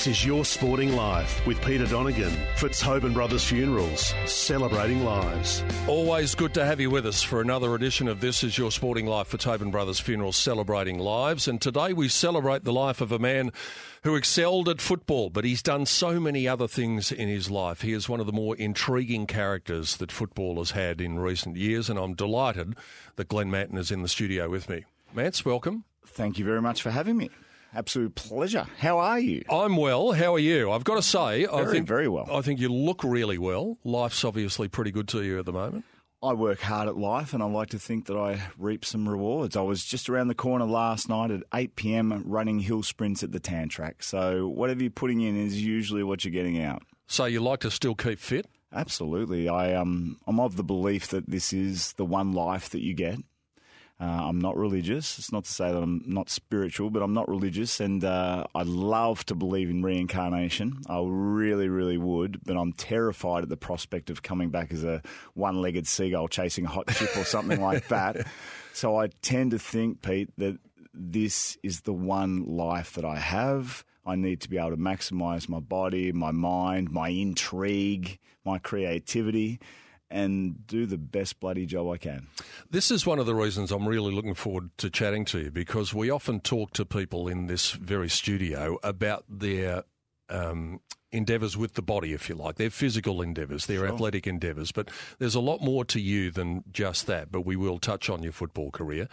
This is Your Sporting Life with Peter Donegan for Tobin Brothers Funerals, celebrating lives. Always good to have you with us for another edition of This Is Your Sporting Life for Tobin Brothers Funerals Celebrating Lives. And today we celebrate the life of a man who excelled at football, but he's done so many other things in his life. He is one of the more intriguing characters that football has had in recent years, and I'm delighted that Glenn Manton is in the studio with me. Mance, welcome. Thank you very much for having me. Absolute pleasure. How are you? I'm well. How are you? I've got to say, I Very, think very well. I think you look really well. Life's obviously pretty good to you at the moment. I work hard at life and I like to think that I reap some rewards. I was just around the corner last night at 8 pm running hill sprints at the Tan Track. So whatever you're putting in is usually what you're getting out. So you like to still keep fit? Absolutely. I, um, I'm of the belief that this is the one life that you get. Uh, I'm not religious. It's not to say that I'm not spiritual, but I'm not religious, and uh, I love to believe in reincarnation. I really, really would, but I'm terrified at the prospect of coming back as a one-legged seagull chasing a hot chip or something like that. So I tend to think, Pete, that this is the one life that I have. I need to be able to maximize my body, my mind, my intrigue, my creativity, and do the best bloody job I can. This is one of the reasons I'm really looking forward to chatting to you because we often talk to people in this very studio about their um, endeavours with the body, if you like, their physical endeavours, their athletic endeavours. But there's a lot more to you than just that. But we will touch on your football career.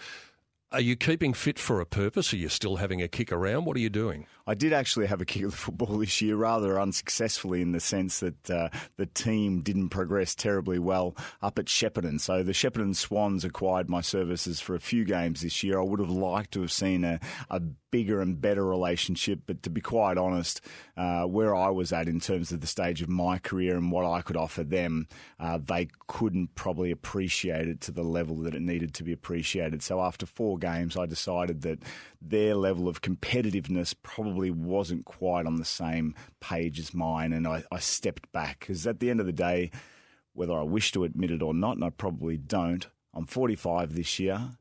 Are you keeping fit for a purpose? Are you still having a kick around? What are you doing? I did actually have a kick at the football this year, rather unsuccessfully in the sense that uh, the team didn't progress terribly well up at Shepparton. So the Shepparton Swans acquired my services for a few games this year. I would have liked to have seen a, a bigger and better relationship, but to be quite honest, uh, where I was at in terms of the stage of my career and what I could offer them, uh, they couldn't probably appreciate it to the level that it needed to be appreciated. So after four games, I decided that their level of competitiveness probably wasn't quite on the same page as mine, and I, I stepped back because at the end of the day, whether I wish to admit it or not, and I probably don't, I'm 45 this year.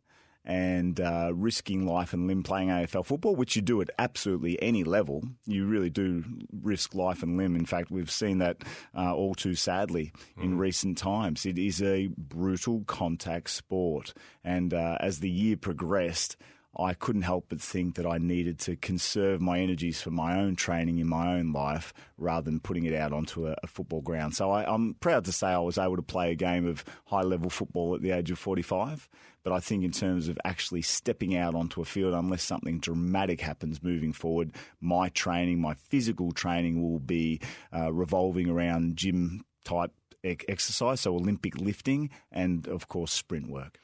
And uh, risking life and limb playing AFL football, which you do at absolutely any level, you really do risk life and limb. In fact, we've seen that uh, all too sadly in recent times. It is a brutal contact sport, and uh, as the year progressed, I couldn't help but think that I needed to conserve my energies for my own training in my own life rather than putting it out onto a, a football ground. So I, I'm proud to say I was able to play a game of high level football at the age of 45. But I think in terms of actually stepping out onto a field, unless something dramatic happens moving forward, my training, my physical training will be uh, revolving around gym type exercise, so Olympic lifting and, of course, sprint work.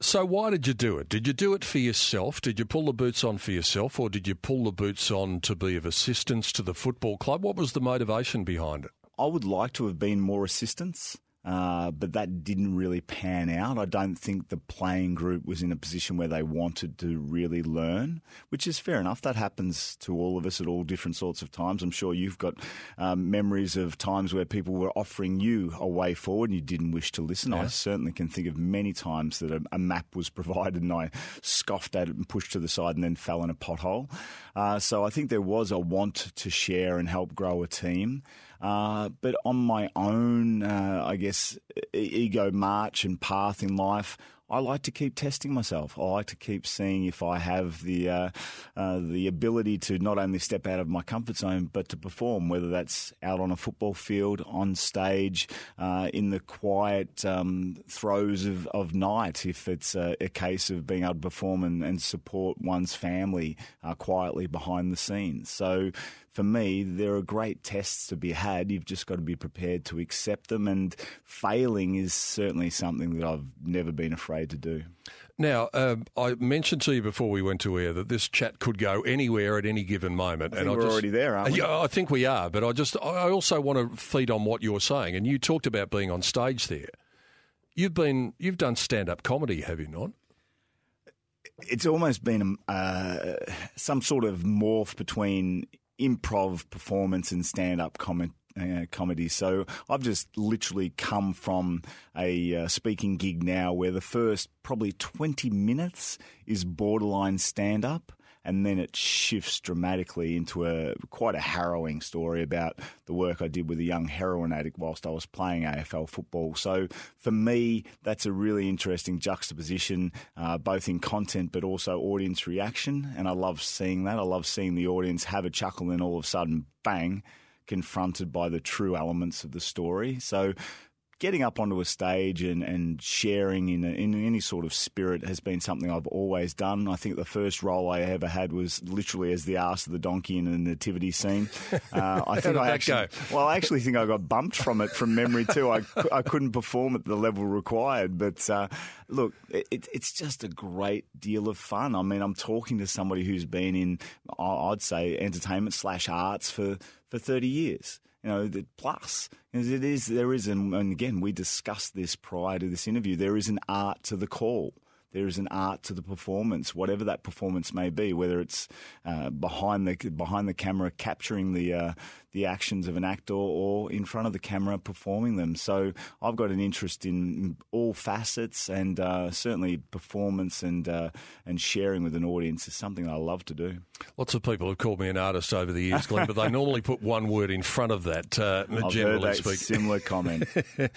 So, why did you do it? Did you do it for yourself? Did you pull the boots on for yourself, or did you pull the boots on to be of assistance to the football club? What was the motivation behind it? I would like to have been more assistance. Uh, but that didn't really pan out. I don't think the playing group was in a position where they wanted to really learn, which is fair enough. That happens to all of us at all different sorts of times. I'm sure you've got um, memories of times where people were offering you a way forward and you didn't wish to listen. I certainly can think of many times that a, a, map was provided and I scoffed at it and pushed to the side and then fell in a pothole. Uh, so I think there was a want to share and help grow a team. Uh, but on my own, uh, I guess, ego march and path in life, I like to keep testing myself. I like to keep seeing if I have the uh, uh, the ability to not only step out of my comfort zone, but to perform. Whether that's out on a football field, on stage, uh, in the quiet um, throes of, of night. If it's a, a, case of being able to perform and, and support one's family uh, quietly behind the scenes. So for me, there are great tests to be had. You've just got to be prepared to accept them, and failing is certainly something that I've never been afraid to do. Now, um, I mentioned to you before we went to air that this chat could go anywhere at any given moment. I think and we're just, already there, aren't we? Yeah, I think we are. But I just, I also want to feed on what you're saying. And you talked about being on stage there. You've been, you've done stand-up comedy, have you not? It's almost been uh, some sort of morph between improv performance and stand-up comedy uh, comedy. So I've just literally come from a uh, speaking gig now where the first probably 20 minutes is borderline stand up and then it shifts dramatically into a quite a harrowing story about the work I did with a young heroin addict whilst I was playing AFL football. So for me, that's a really interesting juxtaposition, uh, both in content but also audience reaction, and I love seeing that. I love seeing the audience have a chuckle and all of a sudden, bang confronted by the true elements of the story. So getting up onto a stage and, and sharing in, a, in any sort of spirit has been something I've always done. I think the first role I ever had was literally as the ass of the donkey in a nativity scene. Uh, I think I actually, well, I actually think I got bumped from it from memory too. I, I couldn't perform at the level required, but uh, look, it, it's just a great deal of fun. I mean, I'm talking to somebody who's been in, I'd say, entertainment slash arts for for 30 years. You know, plus as it is there is, and again, we discussed this prior to this interview. There is an art to the call there is an art to the performance, whatever that performance may be, whether it's uh, behind the behind the camera capturing the uh, the actions of an actor or in front of the camera performing them. So I've got an interest in all facets, and uh, certainly performance and uh, and sharing with an audience is something I love to do. Lots of people have called me an artist over the years, Glenn, but they normally put one word in front of that. Uh, I've generally heard that speaking, similar comment.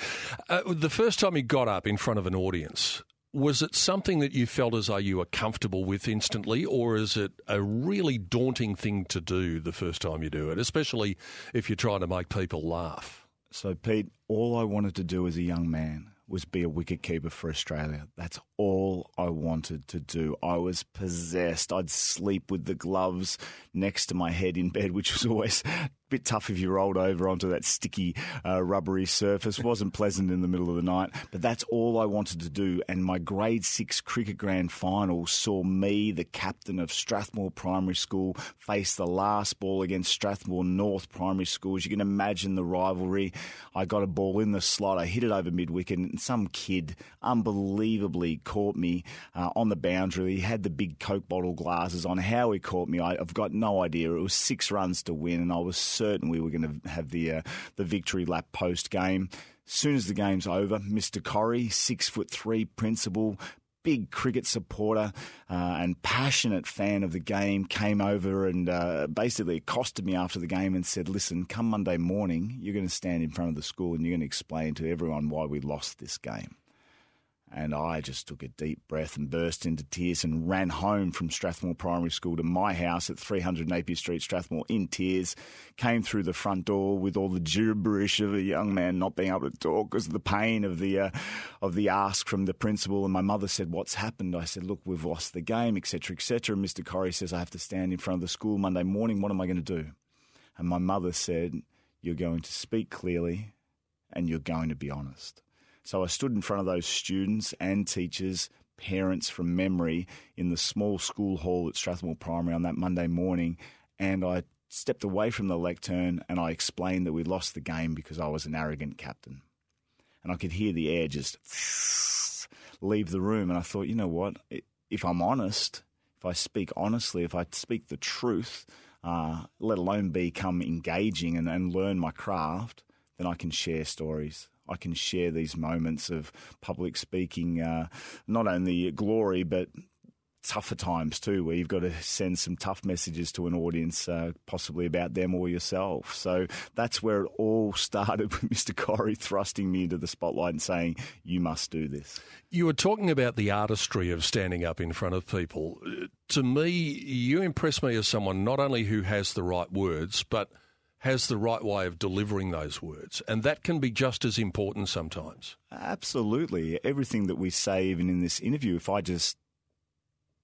Uh, the first time you got up in front of an audience, was it something that you felt as though you were comfortable with instantly, or is it a really daunting thing to do the first time you do it, especially if you're trying to make people laugh? So, Pete, all I wanted to do as a young man was be a wicketkeeper for Australia. That's all I wanted to do. I was possessed. I'd sleep with the gloves next to my head in bed, which was always bit tough if you rolled over onto that sticky, uh, rubbery surface. wasn't pleasant in the middle of the night, but that's all I wanted to do. And my grade six cricket grand final saw me, the captain of Strathmore Primary School, face the last ball against Strathmore North Primary Schools. You can imagine the rivalry. I got a ball in the slot. I hit it over mid wicket, and some kid unbelievably caught me uh, on the boundary. He had the big Coke bottle glasses on. How he caught me, I, have got no idea. It was six runs to win, and I was certain we were going to have the uh, the victory lap post game. As soon as the game's over, Mr. Corrie, six foot three principal, big cricket supporter uh, and passionate fan of the game, came over and uh, basically accosted me after the game and said, Listen, come Monday morning, you're going to stand in front of the school and you're going to explain to everyone why we lost this game. And I just took a deep breath and burst into tears and ran home from Strathmore Primary School to my house at 300 Napier Street, Strathmore, in tears. Came through the front door with all the gibberish of a young man not being able to talk because of the pain of the uh, of the ask from the principal. And my mother said, "What's happened?" I said, "Look, we've lost the game, etc., etc." And Mr. Corrie says, "I have to stand in front of the school Monday morning. What am I going to do?" And my mother said, "You're going to speak clearly, and you're going to be honest." So I stood in front of those students and teachers, parents from memory in the small school hall at Strathmore Primary on that Monday morning, and I stepped away from the lectern and I explained that we lost the game because I was an arrogant captain. And I could hear the air just leave the room. And I thought, you know what? If I'm honest, if I speak honestly, if I speak the truth, uh, let alone become engaging and, and learn my craft, then I can share stories. I can share these moments of public speaking, uh, not only glory, but tougher times too, where you've got to send some tough messages to an audience, uh, possibly about them or yourself. So that's where it all started with Mr. Corrie thrusting me into the spotlight and saying, You must do this. You were talking about the artistry of standing up in front of people. To me, you impress me as someone not only who has the right words, but has the right way of delivering those words. And that can be just as important sometimes. Absolutely. Everything that we say, even in this interview, if I just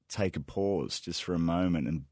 take a pause just for a moment and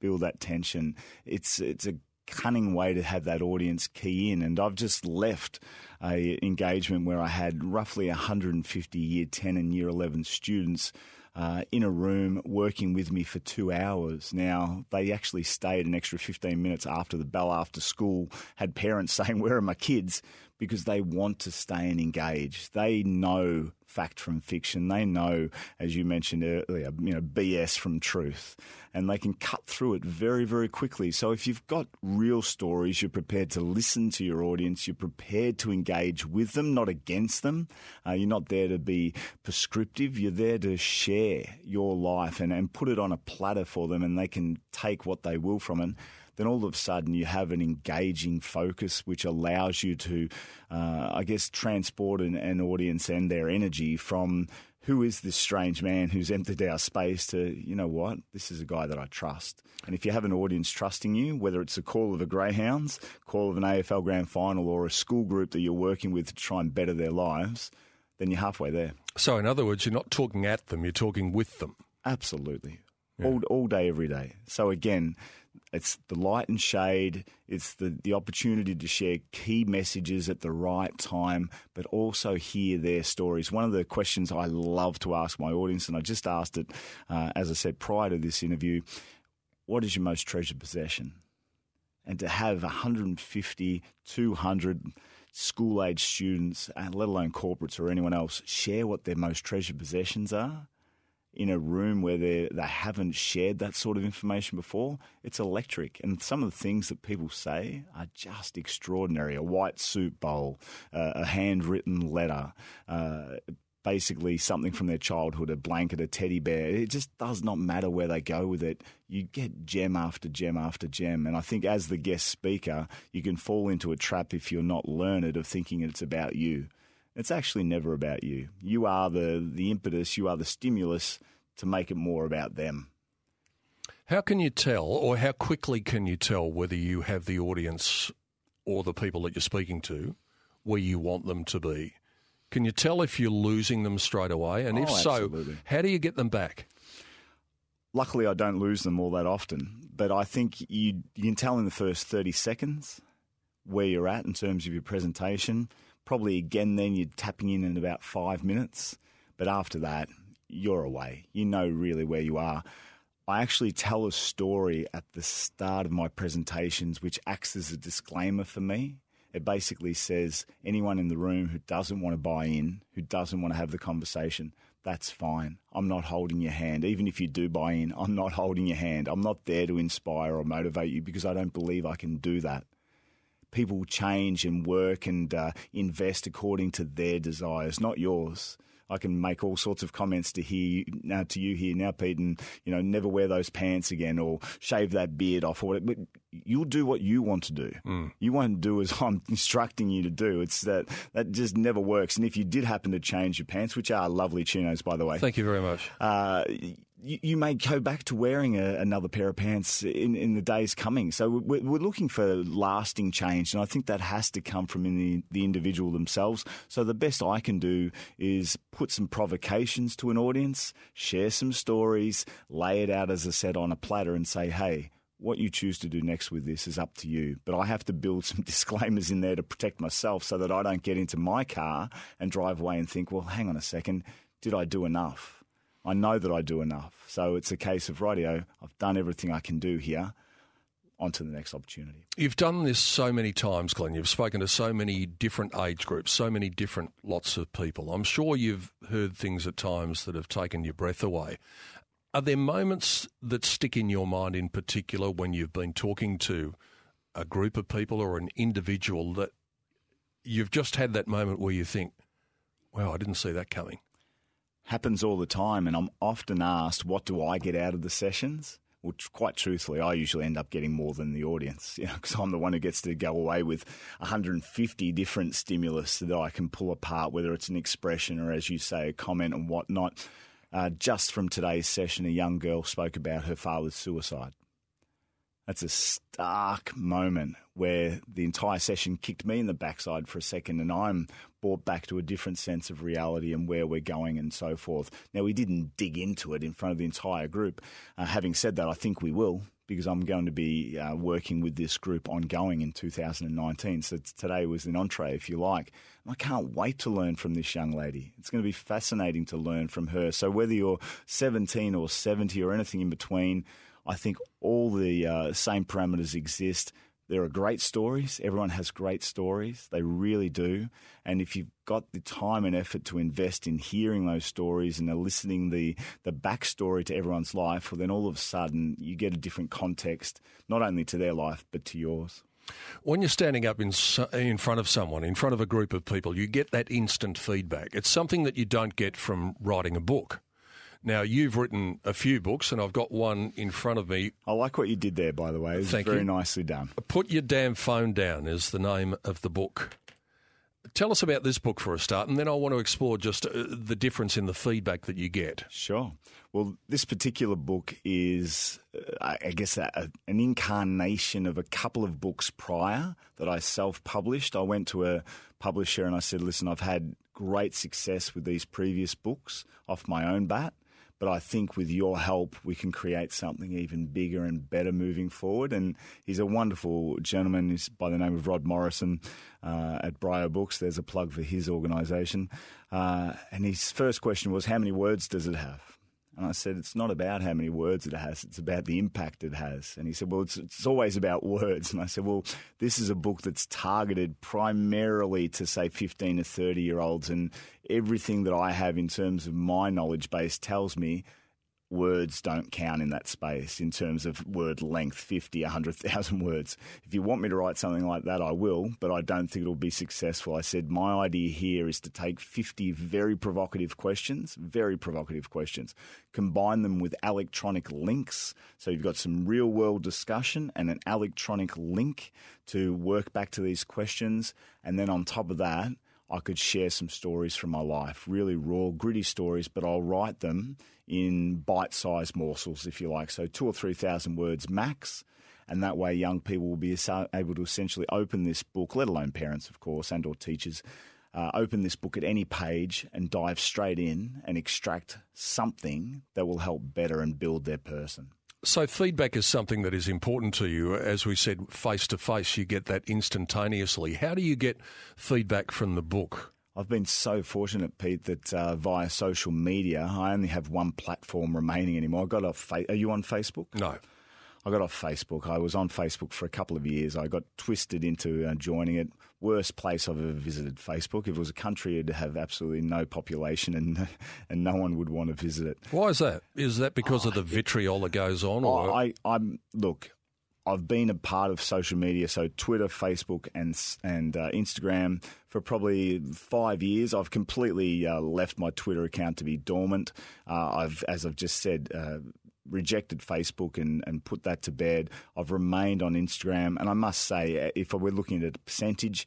build that tension, it's, it's a cunning way to have that audience key in. And I've just left a engagement where I had roughly 150 year 10 and year 11 students uh, in a room working with me for two hours. Now, they actually stayed an extra 15 minutes after the bell after school, had parents saying, Where are my kids? because they want to stay and engage. They know fact from fiction. They know, as you mentioned earlier, you know, BS from truth. And they can cut through it very, very quickly. So if you've got real stories, you're prepared to listen to your audience, you're prepared to engage with them, not against them. Uh, you're not there to be prescriptive. You're there to share your life and, and put it on a platter for them and they can take what they will from it then all of a sudden you have an engaging focus which allows you to, uh, I guess, transport an, an audience and their energy from who is this strange man who's emptied our space to, you know what, this is a guy that I trust. And if you have an audience trusting you, whether it's a call of a Greyhounds, call of an AFL Grand Final, or a school group that you're working with to try and better their lives, then you're halfway there. So, in other words, you're not talking at them, you're talking with them. Absolutely. Yeah. All, all day, every day. So, again, it's the light and shade. It's the, the opportunity to share key messages at the right time, but also hear their stories. One of the questions I love to ask my audience, and I just asked it, uh, as I said prior to this interview, what is your most treasured possession? And to have 150, 200 school age students, let alone corporates or anyone else, share what their most treasured possessions are in a room where they they haven't shared that sort of information before, it's electric. And some of the things that people say are just extraordinary. A white soup bowl, uh, a handwritten letter. Uh, basically, something from their childhood, a blanket, a teddy bear. It just does not matter where they go with it. You get gem after gem after gem. And I think, as the guest speaker, you can fall into a trap if you're not learned of thinking it's about you. It's actually never about you. You are the, the impetus, you are the stimulus to make it more about them. How can you tell, or how quickly can you tell whether you have the audience or the people that you're speaking to where you want them to be? Can you tell if you're losing them straight away? And oh, if absolutely. so, how do you get them back? Luckily, I don't lose them all that often, but I think you, you can tell in the first 30 seconds where you're at in terms of your presentation Probably again, then you're tapping in in about five minutes. But after that, you're away. You know really where you are. I actually tell a story at the start of my presentations, which acts as a disclaimer for me. It basically says anyone in the room who doesn't want to buy in, who doesn't want to have the conversation, that's fine. I'm not holding your hand. Even if you do buy in, I'm not holding your hand. I'm not there to inspire or motivate you because I don't believe I can do that people change and work and uh, invest according to their desires, not yours. I can make all sorts of comments to hear now to you here now, Pete, and you know never wear those pants again or shave that beard off or whatever. But you'll do what you want to do. Mm. You won't do as I'm instructing you to do. It's that that just never works. And if you did happen to change your pants, which are lovely chinos by the way, thank you very much. Uh, you, may go back to wearing a, another pair of pants in, in the days coming. So we're, we're, looking for lasting change, and I think that has to come from the, the individual themselves. So the best I can do is put some provocations to an audience, share some stories, lay it out, as I said, on a platter, and say, hey. What you choose to do next with this is up to you. But I have to build some disclaimers in there to protect myself so that I don't get into my car and drive away and think, well, hang on a second, did I do enough? I know that I do enough. So it's a case of radio. I've done everything I can do here. On to the next opportunity. You've done this so many times, Glenn. You've spoken to so many different age groups, so many different lots of people. I'm sure you've heard things at times that have taken your breath away. Are there moments that stick in your mind in particular when you've been talking to a group of people or an individual that you've just had that moment where you think, wow, I didn't see that coming? Happens all the time, and I'm often asked, "What do I get out of the sessions?" Which, quite truthfully, I usually end up getting more than the audience, you know, because I'm the one who gets to go away with 150 different stimulus that I can pull apart, whether it's an expression or, as you say, a comment and whatnot. Uh, just from today's session, a young girl spoke about her father's suicide. That's a stark moment where the entire session kicked me in the backside for a second, and I'm brought back to a different sense of reality and where we're going and so forth. Now, we didn't dig into it in front of the entire group. Uh, having said that, I think we will because I'm going to be uh, working with this group ongoing in 2019. So today was an entree, if you like. And I can't wait to learn from this young lady. It's going to be fascinating to learn from her. So whether you're 17 or 70 or anything in between, I think all the uh, same parameters exist. There are great stories. Everyone has great stories. They really do. And if you've got the time and effort to invest in hearing those stories and listening the the backstory to everyone's life, well, then all of a sudden you get a different context, not only to their life but to yours. When you're standing up in in front of someone, in front of a group of people, you get that instant feedback. It's something that you don't get from writing a book. Now, you've written a few books, and I've got one in front of me. I like what you did there, by the way. It's Thank very you. nicely done. Put Your Damn Phone Down is the name of the book. Tell us about this book for a start, and then I want to explore just uh, the difference in the feedback that you get. Sure. Well, this particular book is, uh, I guess, a, a, an incarnation of a couple of books prior that I self published. I went to a publisher and I said, listen, I've had great success with these previous books off my own bat. But I think with your help, we can create something even bigger and better moving forward. And he's a wonderful gentleman. He's by the name of Rod Morrison uh, at Brio Books. There's a plug for his organisation. Uh, and his first question was, How many words does it have? And I said, it's not about how many words it has, it's about the impact it has. And he said, well, it's, it's always about words. And I said, well, this is a book that's targeted primarily to, say, 15 to 30 year olds. And everything that I have in terms of my knowledge base tells me words don't count in that space in terms of word length 50 100,000 words. If you want me to write something like that I will but I don't think it'll be successful. I said my idea here is to take 50 very provocative questions very provocative questions combine them with electronic links. So you've got some real world discussion and an electronic link to work back to these questions. And then on top of that I could share some stories from my life, really raw, gritty stories, but I'll write them in bite sized morsels, if you like. So, two or 3,000 words max. And that way, young people will be able to essentially open this book, let alone parents, of course, and or teachers, uh, open this book at any page and dive straight in and extract something that will help better and build their person. So, feedback is something that is important to you. As we said, face to face, you get that instantaneously. How do you get feedback from the book? I've been so fortunate, Pete, that uh, via social media, I only have one platform remaining anymore. I got off. Fa- Are you on Facebook? No. I got off Facebook. I was on Facebook for a couple of years. I got twisted into uh, joining it. Worst place I've ever visited. Facebook. If it was a country, it'd have absolutely no population, and and no one would want to visit it. Why is that? Is that because oh, of the vitriol that goes on? Or? I, I'm look. I've been a part of social media, so Twitter, Facebook, and and uh, Instagram for probably five years. I've completely uh, left my Twitter account to be dormant. Uh, I've, as I've just said, uh, rejected Facebook and, and put that to bed. I've remained on Instagram, and I must say, if we're looking at a percentage,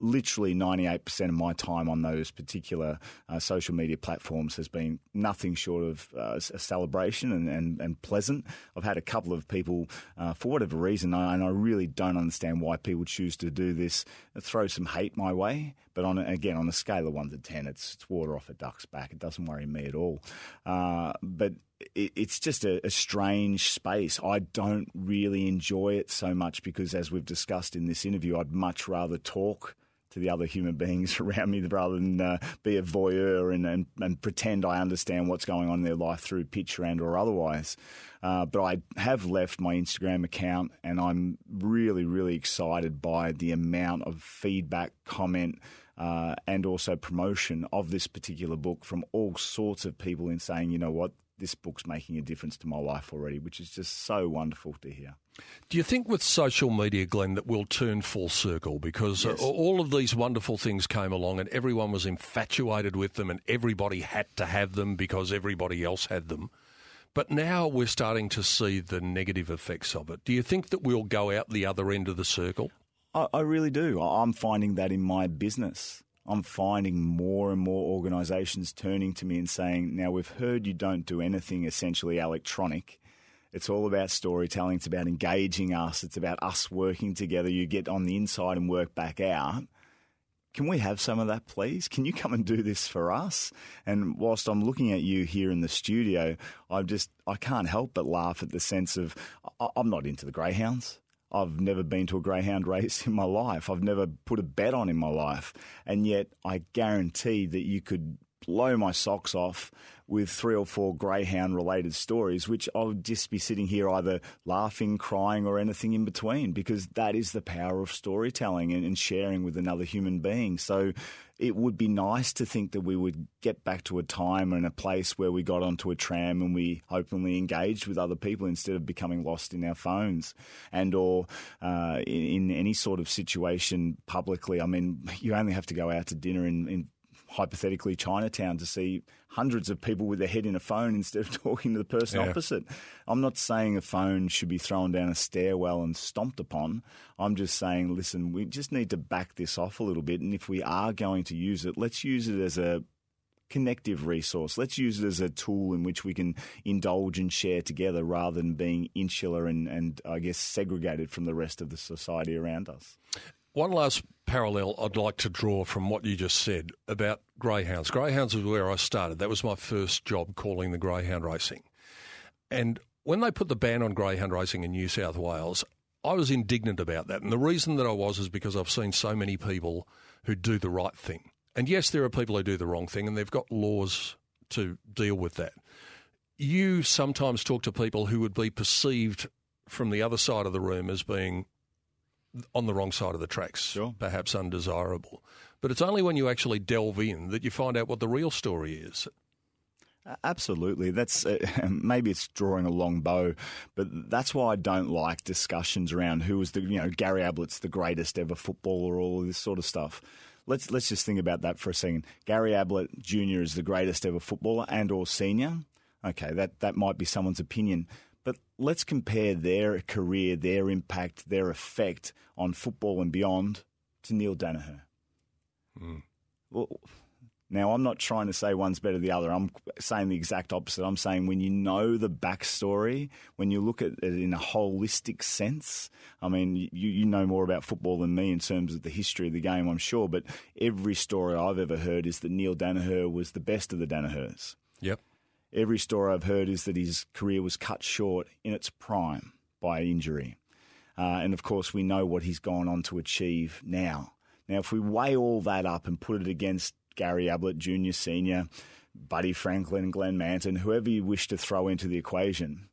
literally 98% of my time on those particular uh, social media platforms has been nothing short of uh, a celebration and, and, and, pleasant. I've had a couple of people, uh, for whatever reason, and I really don't understand why people choose to do this, throw some hate my way. But on again, on a scale of 1 to 10, it's, it's water off a duck's back. It doesn't worry me at all. Uh, but it's just a, a, strange space. I don't really enjoy it so much because, as we've discussed in this interview, I'd much rather talk to the other human beings around me rather than uh, be a voyeur and, and, and, pretend I understand what's going on in their life through picture and or otherwise. Uh, but I have left my Instagram account and I'm really, really excited by the amount of feedback, comment, uh, and also promotion of this particular book from all sorts of people in saying, you know what, this book's making a difference to my life already, which is just so wonderful to hear. Do you think with social media, Glenn, that we'll turn full circle because uh, yes. all of these wonderful things came along and everyone was infatuated with them and everybody had to have them because everybody else had them? But now we're starting to see the negative effects of it. Do you think that we'll go out the other end of the circle? I, I really do. I'm finding that in my business. I'm finding more and more organisations turning to me and saying, now we've heard you don't do anything essentially electronic. It's all about storytelling. It's about engaging us. It's about us working together. You get on the inside and work back out. can we have some of that, please? Can you come and do this for us? And whilst I'm looking at you here in the studio, I just I can't help but laugh at the sense of I'm not into the greyhounds. I've never been to a greyhound race in my life. I've never put a bet on in my life. And yet I guarantee that you could blow my socks off with three or four greyhound related stories, which I would just be sitting here either laughing, crying, or anything in between, because that is the power of storytelling and, and sharing with another human being. So it would be nice to think that we would get back to a time and a place where we got onto a tram and we openly engaged with other people instead of becoming lost in our phones and or uh, in, in, any sort of situation publicly. I mean, you only have to go out to dinner in, in hypothetically Chinatown to see hundreds of people with their head in a phone instead of talking to the person yeah. opposite. I'm not saying a phone should be thrown down a stairwell and stomped upon. I'm just saying, listen, we just need to back this off a little bit. And if we are going to use it, let's use it as a connective resource. Let's use it as a tool in which we can indulge and share together rather than being insular and, and I guess, segregated from the rest of the society around us. One last parallel I'd like to draw from what you just said about greyhounds. Greyhounds is where I started. That was my first job calling the greyhound racing. And when they put the ban on greyhound racing in New South Wales, I was indignant about that. And the reason that I was is because I've seen so many people who do the right thing. And yes, there are people who do the wrong thing, and they've got laws to deal with that. You sometimes talk to people who would be perceived from the other side of the room as being on the wrong side of the tracks, sure. perhaps undesirable. But it's only when you actually delve in that you find out what the real story is. Absolutely. That's uh, maybe it's drawing a long bow, but that's why I don't like discussions around who was the you know Gary Ablett's the greatest ever footballer, all of this sort of stuff. Let's let's just think about that for a second. Gary Ablett Jr. is the greatest ever footballer and or senior. Okay, that that might be someone's opinion, but let's compare their career, their impact, their effect on football and beyond to Neil Daniher. Mm. Well, now, I'm not trying to say one's better than the other. I'm saying the exact opposite. I'm saying when you know the backstory, when you look at it in a holistic sense, I mean, you, you know more about football than me in terms of the history of the game, I'm sure, but every story I've ever heard is that Neil Daniher was the best of the Danihers. Yep. Every story I've heard is that his career was cut short in its prime by injury. Uh, and of course, we know what he's gone on to achieve now. Now, if we weigh all that up and put it against Gary Ablett Jr., Sr., Buddy Franklin, Glenn Manton, whoever you wish to throw into the equation,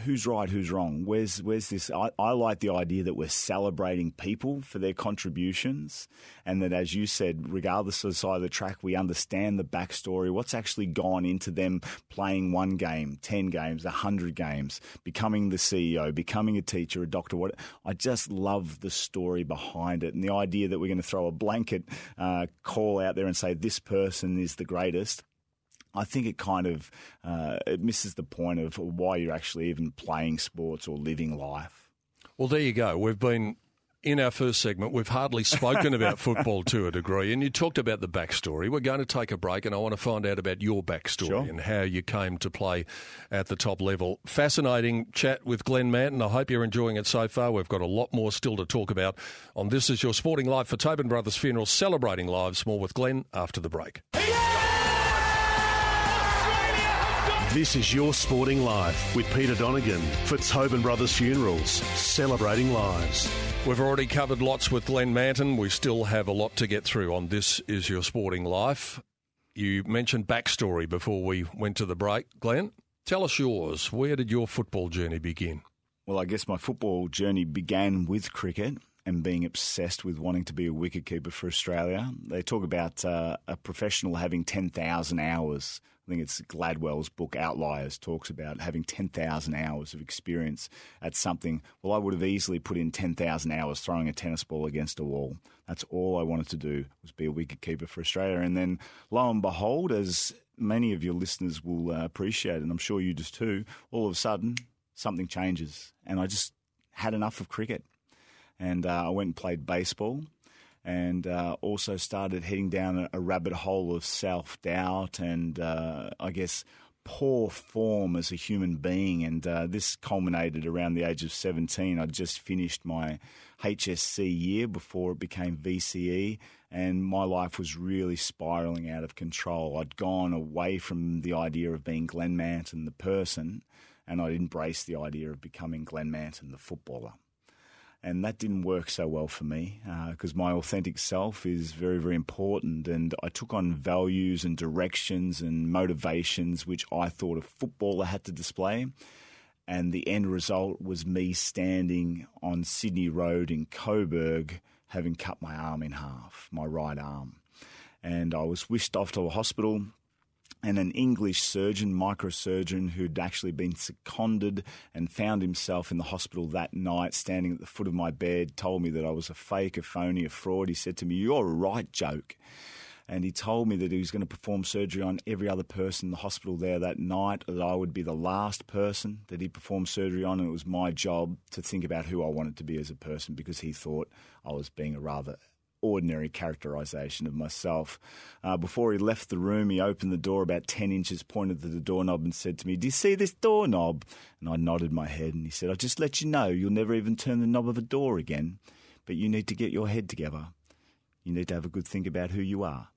who's right, who's wrong? Where's where's this? I, I, like the idea that we're celebrating people for their contributions, and that, as you said, regardless of the side of the track, we understand the backstory, what's actually gone into them playing one game, ten games, hundred games, becoming the CEO, becoming a teacher, a doctor. What I just love the story behind it, and the idea that we're going to throw a blanket uh, call out there and say this person is the greatest. I think it kind of uh, it misses the point of why you're actually even playing sports or living life. Well, there you go. We've been in our first segment, we've hardly spoken about football to a degree, and you talked about the backstory. We're going to take a break, and I want to find out about your backstory sure. and how you came to play at the top level. Fascinating chat with Glenn Manton. I hope you're enjoying it so far. We've got a lot more still to talk about on This Is Your Sporting Life for Tobin Brothers Funeral, celebrating lives. More with Glenn after the break. This is Your Sporting Life with Peter Donegan for Tobin Brothers Funerals, celebrating lives. We've already covered lots with Glenn Manton. We still have a lot to get through on This Is Your Sporting Life. You mentioned backstory before we went to the break. Glenn, tell us yours. Where did your football journey begin? Well, I guess my football journey began with cricket and being obsessed with wanting to be a wicketkeeper for Australia. They talk about uh, a professional having 10,000 hours I think it's Gladwell's book Outliers talks about having 10,000 hours of experience at something. Well, I would have easily put in 10,000 hours throwing a tennis ball against a wall. That's all I wanted to do was be a wicketkeeper for Australia. And then lo and behold, as many of your listeners will uh, appreciate, and I'm sure you just too, all of a sudden something changes. And I just had enough of cricket. And uh, I went and played baseball and uh, also started heading down a, rabbit hole of self doubt and uh, I guess poor form as a human being, and uh, this culminated around the age of 17. I'd just finished my HSC year before it became VCE, and my life was really spiraling out of control. I'd gone away from the idea of being Glenn Manton, the person, and I'd embraced the idea of becoming Glenn Manton, the footballer and that didn't work so well for me because uh, my authentic self is very, very important. And I took on values and directions and motivations which I thought a footballer had to display. And the end result was me standing on Sydney Road in Coburg, having cut my arm in half, my right arm. And I was whisked off to a hospital and an English surgeon, microsurgeon, who'd actually been seconded and found himself in the hospital that night, standing at the foot of my bed, told me that I was a fake, a phony, a fraud. He said to me, You're a right joke. And he told me that he was going to perform surgery on every other person in the hospital there that night, that I would be the last person that he performed surgery on. And it was my job to think about who I wanted to be as a person because he thought I was being a rather ordinary characterization of myself. Uh, before he left the room, he opened the door about 10 inches, pointed to the doorknob, and said to me, Do you see this doorknob? And I nodded my head, and he said, I'll just let you know you'll never even turn the knob of a door again, but you need to get your head together. You need to have a good think about who you are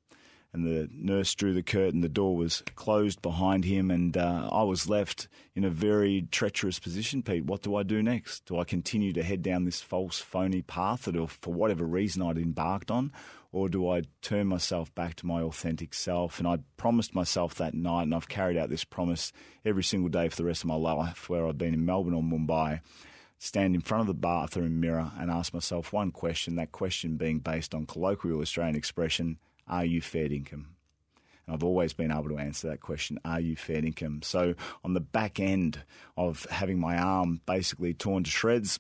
and the nurse drew the curtain. The door was closed behind him, and uh, I was left in a very treacherous position. Pete, what do I do next? Do I continue to head down this false, phony path that, for whatever reason, I'd embarked on, or do I turn myself back to my authentic self? And I promised myself that night, and I've carried out this promise every single day for the rest of my life, where I've been in Melbourne or Mumbai stand in front of the bathroom mirror and ask myself one question, that question being based on colloquial Australian expression are you fair dinkum? And I've always been able to answer that question Are you fair dinkum? So, on the back end of having my arm basically torn to shreds,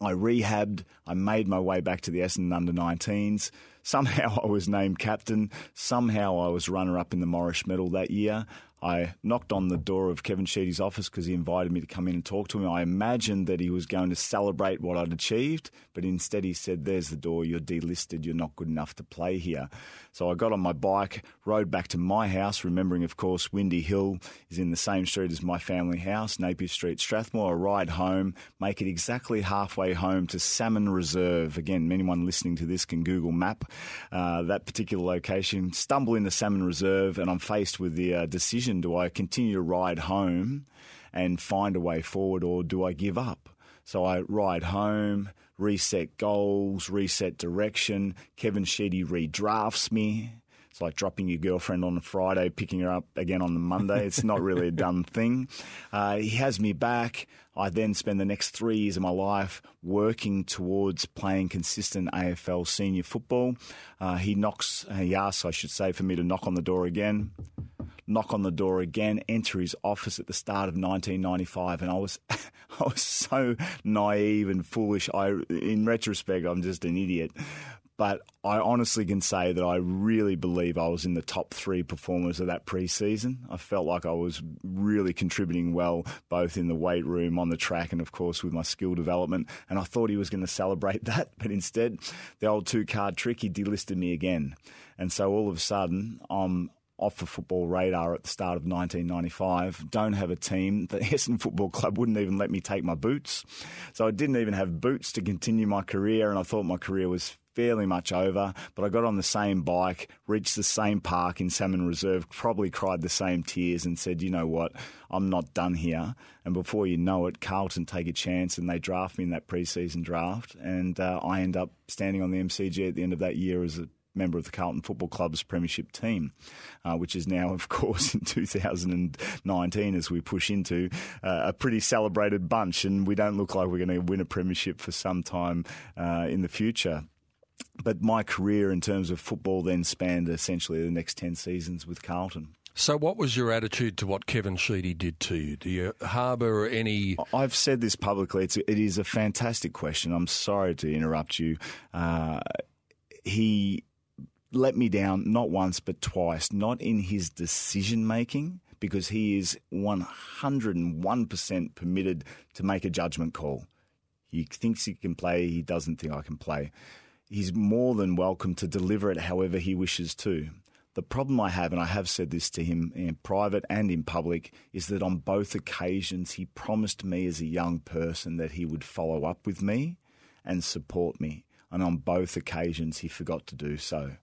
I rehabbed. I made my way back to the Essendon under 19s. Somehow I was named captain. Somehow I was runner up in the Morrish Medal that year. I knocked on the door of Kevin Sheedy's office because he invited me to come in and talk to him. I imagined that he was going to celebrate what I'd achieved, but instead he said, There's the door, you're delisted, you're not good enough to play here. So I got on my bike, rode back to my house, remembering, of course, Windy Hill is in the same street as my family house, Napier Street, Strathmore. I ride home, make it exactly halfway home to Salmon Reserve. Again, anyone listening to this can Google map uh, that particular location, stumble into Salmon Reserve, and I'm faced with the uh, decision decision do I continue to ride home and find a way forward or do I give up? So I ride home, reset goals, reset direction. Kevin Sheedy redrafts me. It's like dropping your girlfriend on a Friday, picking her up again on the Monday. It's not really a done thing. Uh, he has me back. I then spend the next three years of my life working towards playing consistent AFL senior football. Uh, he knocks, he asks, I should say, for me to knock on the door again knock on the door again, enter his office at the start of 1995, and I was, I was so naive and foolish. I, in retrospect, I'm just an idiot. But I honestly can say that I really believe I was in the top three performers of that preseason. I felt like I was really contributing well, both in the weight room, on the track, and of course with my skill development. And I thought he was going to celebrate that, but instead, the old two card trick, he delisted me again. And so all of a sudden, I'm off the football radar at the start of 1995. Don't have a team. The Essendon Football Club wouldn't even let me take my boots. So I didn't even have boots to continue my career, and I thought my career was fairly much over. But I got on the same bike, reached the same park in Salmon Reserve, probably cried the same tears, and said, you know what, I'm not done here. And before you know it, Carlton take a chance and they draft me in that preseason draft. And uh, I end up standing on the MCG at the end of that year as a member of the Carlton Football Club's premiership team, uh, which is now, of course, in 2019 as we push into uh, a pretty celebrated bunch, and we don't look like we're going to win a premiership for some time uh, in the future. But my career in terms of football then spanned essentially the next 10 seasons with Carlton. So, what was your attitude to what Kevin Sheedy did to you? Do you harbour any? I've said this publicly. It's, it is a fantastic question. I'm sorry to interrupt you. Uh, he let me down not once but twice, not in his decision making, because he is 101% permitted to make a judgment call. He thinks he can play, he doesn't think I can play. He's more than welcome to deliver it however he wishes to. The problem I have, and I have said this to him in private and in public, is that on both occasions he promised me as a young person that he would follow up with me and support me. And on both occasions he forgot to do so.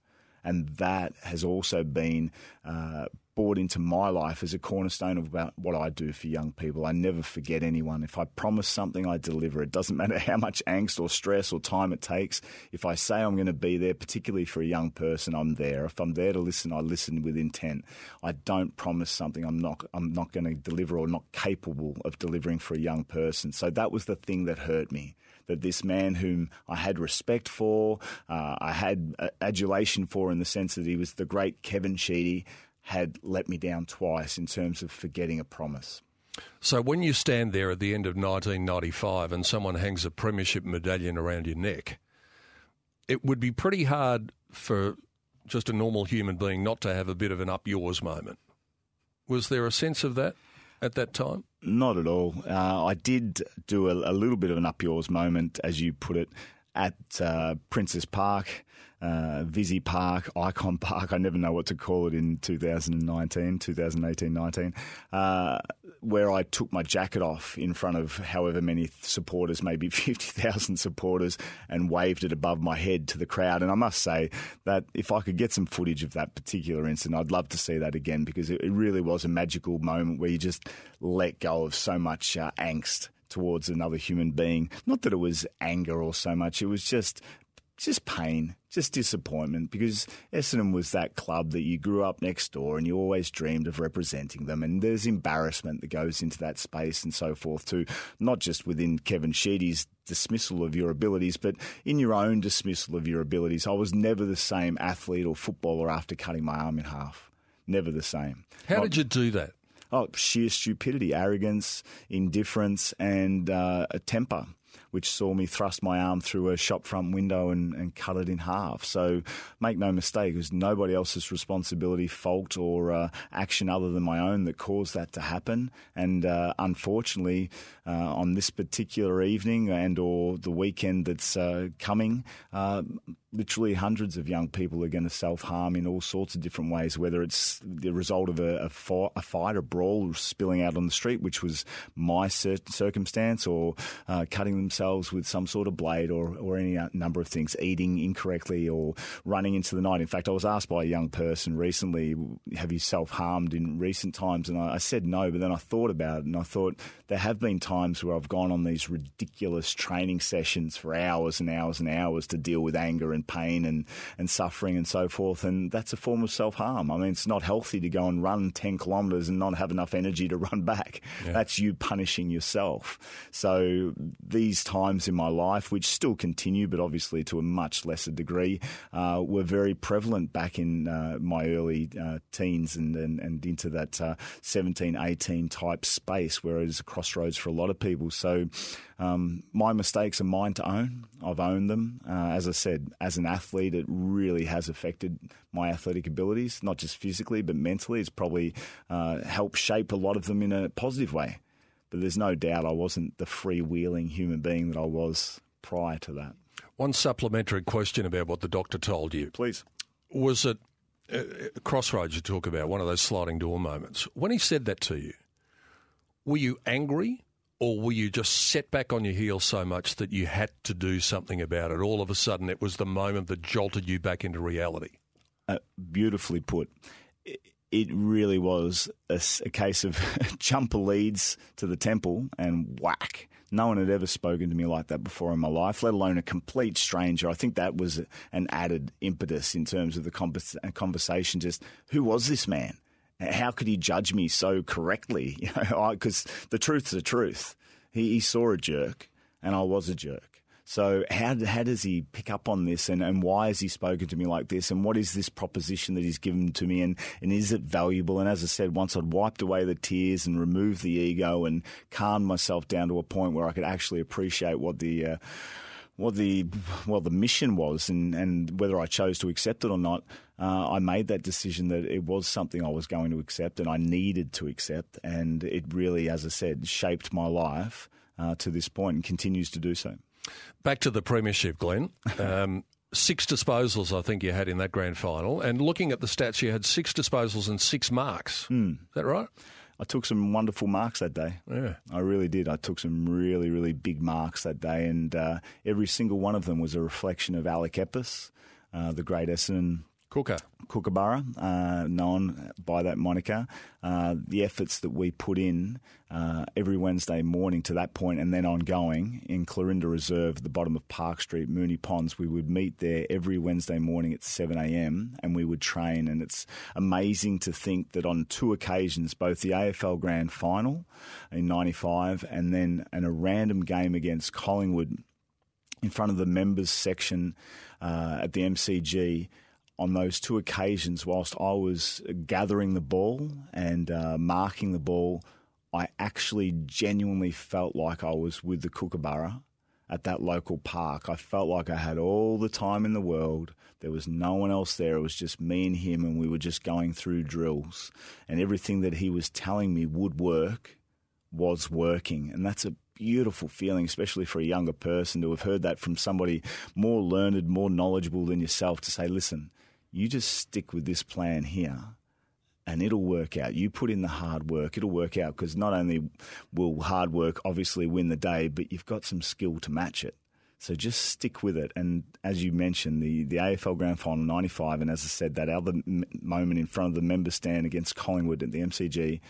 And that has also been uh, brought into my life as a cornerstone of about what I do for young people. I never forget anyone. If I promise something, I deliver. It doesn't matter how much angst or stress or time it takes. If I say I'm going to be there, particularly for a young person, I'm there. If I'm there to listen, I listen with intent. I don't promise something I'm not I'm not going to deliver or not capable of delivering for a young person. So that was the thing that hurt me that this man whom I had respect for, uh, I had adulation for in the sense that he was the great Kevin Sheedy, had let me down twice in terms of forgetting a promise. So when you stand there at the end of 1995 and someone hangs a premiership medallion around your neck, it would be pretty hard for just a normal human being not to have a bit of an up yours moment. Was there a sense of that at that time? Not at all. Uh, I did do a, a, little bit of an up yours moment, as you put it, at uh, Princes Park uh, Visy Park, Ikon Park. I never know what to call it in 2019, 2018, 19, uh, where I took my jacket off in front of however many supporters, maybe 50,000 supporters, and waved it above my head to the crowd. And I must say that if I could get some footage of that particular incident, I'd love to see that again because it, it really was a magical moment where you just let go of so much uh, angst towards another human being. Not that it was anger or so much, it was just just pain, just disappointment because Essendon was that club that you grew up next door and you always dreamed of representing them. And there's embarrassment that goes into that space and so forth too, not just within Kevin Sheedy's dismissal of your abilities, but in your own dismissal of your abilities. I was never the same athlete or footballer after cutting my arm in half. Never the same. How not, did you do that? Oh, sheer stupidity, arrogance, indifference, and uh, a temper which saw me thrust my arm through a shop front window and, and cut it in half. So make no mistake, it was nobody else's responsibility, fault, or uh, action other than my own that caused that to happen. And uh, unfortunately, on this particular evening and or the weekend that's uh, coming, uh, literally hundreds of young people are going to self harm in all sorts of different ways, whether it's the result of a, a, a fight, a brawl spilling out on the street, which was my cir- circumstance, or uh, cutting themselves with some sort of blade or, or any number of things, eating incorrectly or running into the night. In fact, I was asked by a young person recently, Have you self harmed in recent times? And I, I said no, but then I thought about it and I thought there have been times where I've gone on these ridiculous training sessions for hours and hours and hours to deal with anger and pain and, and suffering and so forth. And that's a form of self harm. I mean, it's not healthy to go and run 10 kilometres and not have enough energy to run back. Yeah. That's you punishing yourself. So these times in my life, which still continue, but obviously to a much lesser degree, uh, were very prevalent back in uh, my early uh, teens and, and, and, into that uh, 17, 18 type space where it a crossroads for a lot of people. So um, my mistakes are mine to own. I've owned them. Uh, as I said, as an athlete, it really has affected my athletic abilities, not just physically, but mentally. It's probably uh, helped shape a lot of them in a positive way. But there's no doubt I wasn't the freewheeling human being that I was prior to that. One supplementary question about what the doctor told you. Please. Was it uh, crossroads you talk about, one of those sliding door moments? When he said that to you, were you angry or were you just set back on your heels so much that you had to do something about it? All of a sudden, it was the moment that jolted you back into reality. Uh, beautifully put. It really was a, a case of jumper leads to the temple and whack. No one had ever spoken to me like that before in my life, let alone a complete stranger. I think that was an added impetus in terms of the conversation. Just who was this man? How could he judge me so correctly? Because you know, the truth's the truth. He, he, saw a jerk, and I was a jerk. So how how does he pick up on this, and, and why has he spoken to me like this, and what is this proposition that he's given to me, and, and is it valuable? And as I said, once I'd wiped away the tears and removed the ego and calmed myself down to a point where I could actually appreciate what the uh, what the well the mission was and, and whether I chose to accept it or not, uh, I made that decision that it was something I was going to accept and I needed to accept, and it really, as I said, shaped my life uh, to this point and continues to do so. Back to the premiership, Glenn. Um, six disposals, I think you had in that grand final. And looking at the stats, you had six disposals and six marks. Hmm. Is that right? I took some wonderful marks that day. Yeah. I really did. I took some really, really big marks that day, and uh, every single one of them was a reflection of Alec Epis, uh, the great Essendon Cooker. Kookaburra, uh, known by that moniker. Uh, the efforts that we put in uh, every Wednesday morning to that point and then ongoing in Clarinda Reserve, the bottom of Park Street, Moonee Ponds, we would meet there every Wednesday morning at 7am and we would train. And it's amazing to think that on two occasions, both the AFL Grand Final in 95 and then in a random game against Collingwood in front of the members section uh, at the MCG on those two occasions, whilst I was gathering the ball and uh, marking the ball, I actually genuinely felt like I was with the Kookaburra at that local park. I felt like I had all the time in the world. There was no one else there. It was just me and him, and we were just going through drills. And everything that he was telling me would work was working. And that's a beautiful feeling, especially for a younger person to have heard that from somebody more learned, more knowledgeable than yourself to say, listen, you just stick with this plan here and it'll work out. You put in the hard work, it'll work out because not only will hard work obviously win the day, but you've got some skill to match it. So just stick with it. And as you mentioned, the, the AFL Grand Final 95, and as I said, that other m- moment in front of the member stand against Collingwood at the MCG,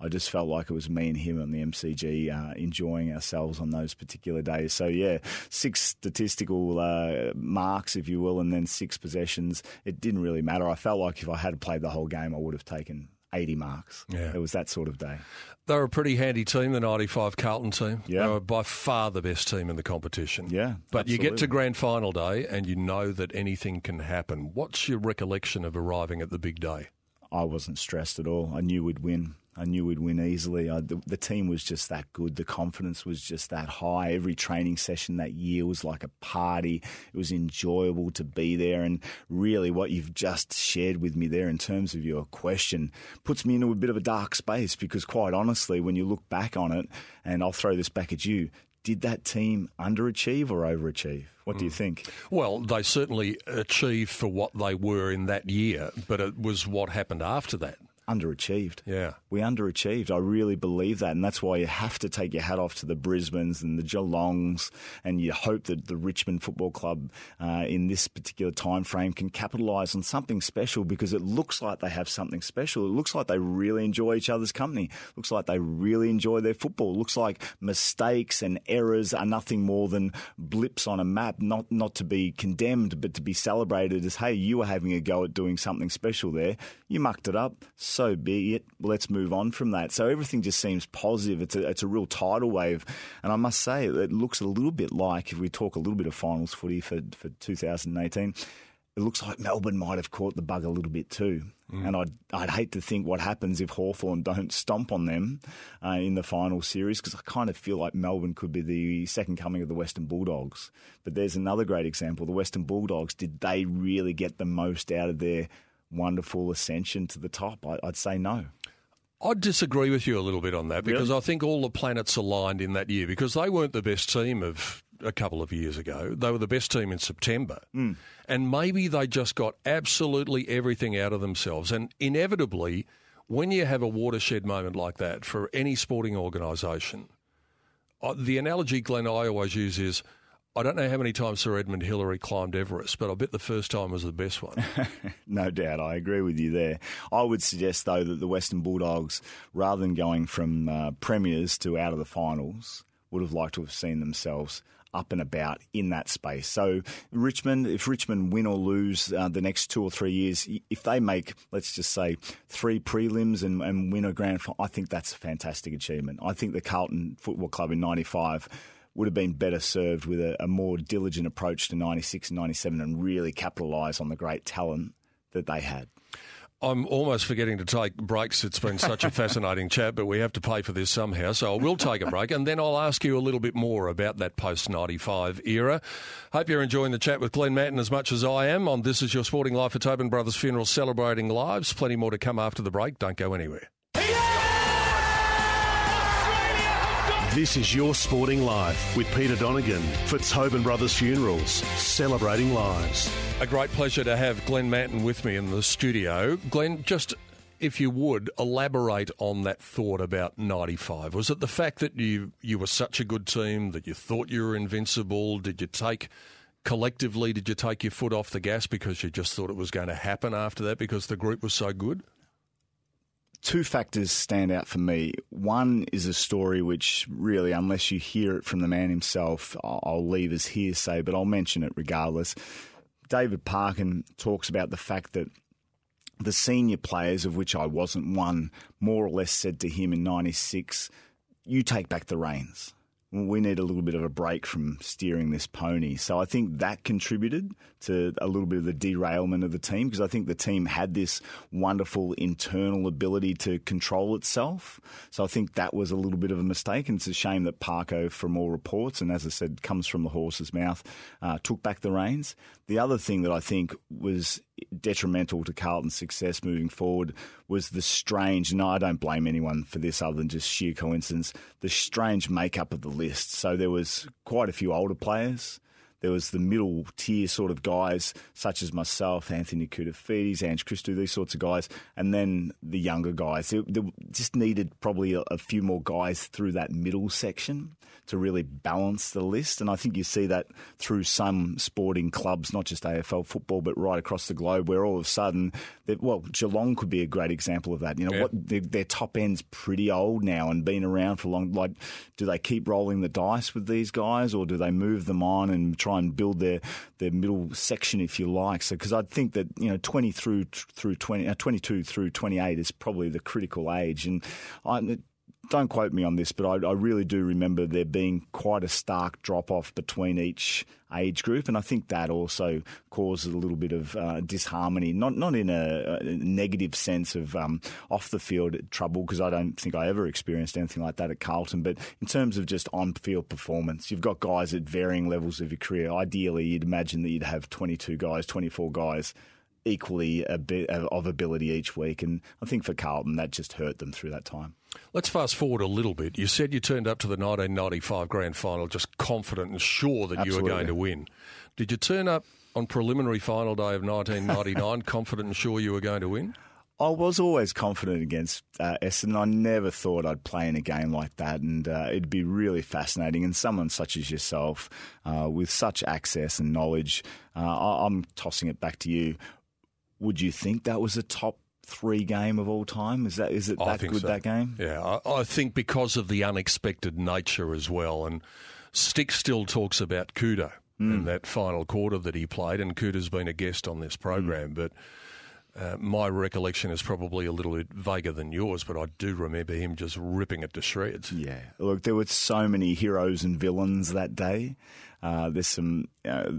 I just felt like it was me and him on the MCG uh, enjoying ourselves on those particular days. So, yeah, six statistical uh, marks, if you will, and then six possessions. It didn't really matter. I felt like if I had played the whole game, I would have taken 80 marks. Yeah. It was that sort of day. They were a pretty handy team, the 95 Carlton team. Yeah. They were by far the best team in the competition. Yeah, But you get to grand final day and you know that anything can happen. What's your recollection of arriving at the big day? I wasn't stressed at all. I knew we'd win. I knew we'd win easily. I, the, the team was just that good. The confidence was just that high. Every training session that year was like a party. It was enjoyable to be there. And really, what you've just shared with me there in terms of your question puts me into a bit of a dark space because, quite honestly, when you look back on it, and I'll throw this back at you, did that team underachieve or overachieve? What do you hmm. think? Well, they certainly achieved for what they were in that year, but it was what happened after that. Underachieved. Yeah. We underachieved. I really believe that, and that's why you have to take your hat off to the Brisbanes and the Geelongs, and you hope that the Richmond Football Club uh, in this particular time frame can capitalise on something special because it looks like they have something special. It looks like they really enjoy each other's company. It looks like they really enjoy their football. It looks like mistakes and errors are nothing more than blips on a map, not not to be condemned, but to be celebrated as, hey, you were having a go at doing something special there. You mucked it up. So be it. Let's move on from that. So everything just seems positive. It's a, it's a real tidal wave. And I must say, it looks a little bit like, if we talk a little bit of finals footy for, for 2018, it looks like Melbourne might have caught the bug a little bit too. And I'd, I'd hate to think what happens if Hawthorn don't stomp on them uh, in the final series because I kind of feel like Melbourne could be the second coming of the Western Bulldogs. But there's another great example. The Western Bulldogs, did they really get the most out of their wonderful ascension to the top? I, I'd say no. I'd disagree with you a little bit on that because I think all the planets aligned in that year because they weren't the best team of a couple of years ago. They were the best team in September. And maybe they just got absolutely everything out of themselves. And inevitably, when you have a watershed moment like that for any sporting organisation, uh, the analogy, Glenn, I always use is I don't know how many times Sir Edmund Hillary climbed Everest, but I bet the first time was the best one. No doubt, I agree with you there. I would suggest, though, that the Western Bulldogs, rather than going from uh, premiers to out of the finals, would have liked to have seen themselves up and about in that space. So, Richmond, if Richmond win or lose uh, the next two or three years, if they make, let's just say, three prelims and, and win a grand final, I think that's a fantastic achievement. I think the Carlton Football Club in 95 would have been better served with a, a more diligent approach to 96 and 97 and really capitalise on the great talent that they had. I'm almost forgetting to take breaks. It's been such a fascinating chat, but we have to pay for this somehow. So I will take a break and then I'll ask you a little bit more about that post 95 era. Hope you're enjoying the chat with Glenn Manton as much as I am on This Is Your Sporting Life at Tobin Brothers Funeral celebrating lives. Plenty more to come after the break. Don't go anywhere. This is Your Sporting Life with Peter Donegan for Tobin Brothers Funerals, celebrating lives. A great pleasure to have Glenn Manton with me in the studio. Glenn, just if you would elaborate on that thought about 95. Was it the fact that you, you were such a good team that you thought you were invincible? Did you take collectively, did you take your foot off the gas because you just thought it was going to happen after that because the group was so good? Two factors stand out for me. One is a story which really, unless you hear it from the man himself, I'll leave as hearsay, but I'll mention it regardless. David Parkin talks about the fact that the senior players, of which I wasn't one, more or less said to him in 96, You take back the reins we need a little bit of a break from steering this pony. So I think that contributed to a little bit of the derailment of the team because I think the team had this wonderful internal ability to control itself. So I think that was a little bit of a mistake. And it's a shame that Parko, from all reports, and as I said, comes from the horse's mouth, uh, took back the reins. The other thing that I think was detrimental to Carlton's success moving forward was the strange, and I don't blame anyone for this other than just sheer coincidence, the strange makeup of the list. So there was quite a few older players. There was the middle tier sort of guys, such as myself, Anthony Koutoufides, Ange Christou, these sorts of guys, and then the younger guys. They, they just needed probably a, a, few more guys through that middle section to really balance the list. And I think you see that through some sporting clubs, not just AFL football, but right across the globe, where all of a sudden, well, Geelong could be a great example of that. You know, yeah. what their, their, top end's pretty old now and been around for long. Like, do they keep rolling the dice with these guys, or do they move them on and try and build their their middle section, if you like? So, because I think that you know, twenty through through 20, uh, 22 through twenty eight is probably the critical age, and I don't quote me on this, but I, I, really do remember there being quite a stark drop off between each age group, and I think that also causes a little bit of uh, disharmony, not not in a, a negative sense of um, off the field trouble, because I don't think I ever experienced anything like that at Carlton, but in terms of just on field performance, you've got guys at varying levels of your career. Ideally, you'd imagine that you'd have 22 guys, 24 guys equally a bit of ability each week. And I think for Carlton, that just hurt them through that time. Let's fast forward a little bit. You said you turned up to the 1995 grand final just confident and sure that Absolutely. you were going to win. Did you turn up on preliminary final day of 1999 confident and sure you were going to win? I was always confident against uh, Essendon. I never thought I'd play in a game like that, and uh, it'd be really fascinating. And someone such as yourself, uh, with such access and knowledge, uh, I'm tossing it back to you would you think that was a top three game of all time? Is that is it that good so. that game? Yeah, I, I, think because of the unexpected nature as well. And Stick still talks about Kouta mm. in that final quarter that he played, and Kouta's been a guest on this program, mm. but. Uh, my recollection is probably a little bit vaguer than yours, but I do remember him just ripping it to shreds. Yeah, look, there were so many heroes and villains that day. Uh, there's some uh,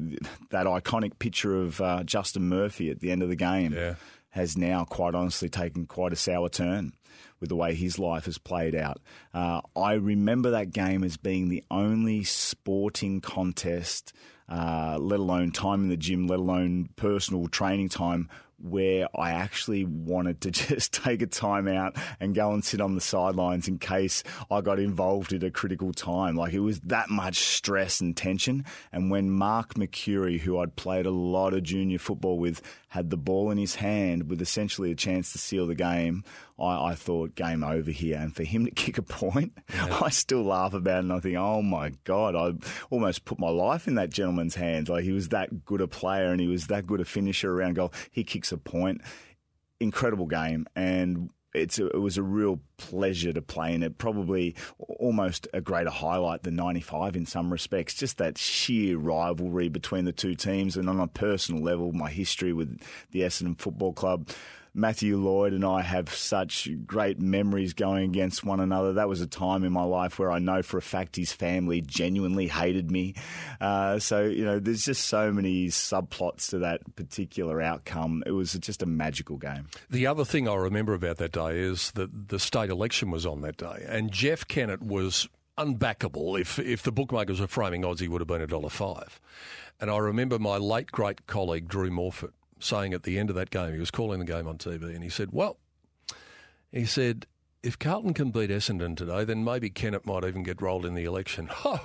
that iconic picture of uh, Justin Murphy at the end of the game yeah. has now, quite honestly, taken quite a sour turn with the way his life has played out. Uh, I remember that game as being the only sporting contest, uh, let alone time in the gym, let alone personal training time, where I actually wanted to just take a time out and go and sit on the sidelines in case I got involved at a critical time. Like it was that much stress and tension. And when Mark Mercuri, who I'd played a lot of junior football with, had the ball in his hand with essentially a chance to seal the game, I, I thought game over here. And for him to kick a point, yeah. I still laugh about it and I think, oh my God, I almost put my life in that gentleman's hands. Like he was that good a player and he was that good a finisher around goal. He kicks a point. Incredible game. And it's a, it was a real pleasure to play in it. Probably almost a greater highlight than '95 in some respects. Just that sheer rivalry between the two teams, and on a personal level, my history with the Essendon Football Club. Matthew Lloyd and I have such great memories going against one another. That was a time in my life where I know for a fact his family genuinely hated me. Uh, so, you know, there's just so many subplots to that particular outcome. It was just a magical game. The other thing I remember about that day is that the state election was on that day, and Jeff Kennett was unbackable. If if the bookmakers were framing odds, he would have been a dollar five. And I remember my late great colleague Drew Morphett saying at the end of that game, he was calling the game on TV, and he said, Well, he said, if Carlton can beat Essendon today, then maybe Kennett might even get rolled in the election. Huh.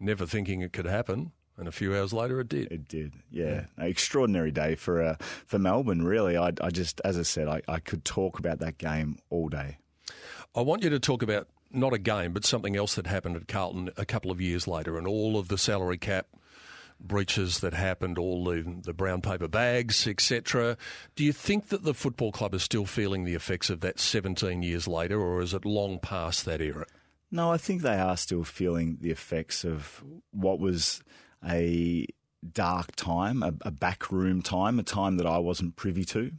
Never thinking it could happen. And a few hours later, it did. It did, yeah. yeah. Extraordinary day for uh, for Melbourne. Really, I, I just, as I said, I, I could talk about that game all day. I want you to talk about not a game, but something else that happened at Carlton a couple of years later, and all of the salary cap breaches that happened, all the, the brown paper bags, etc. Do you think that the football club is still feeling the effects of that 17 years later, or is it long past that era? No, I think they are still feeling the effects of what was a dark time, a, a backroom time, a time that I wasn't privy to.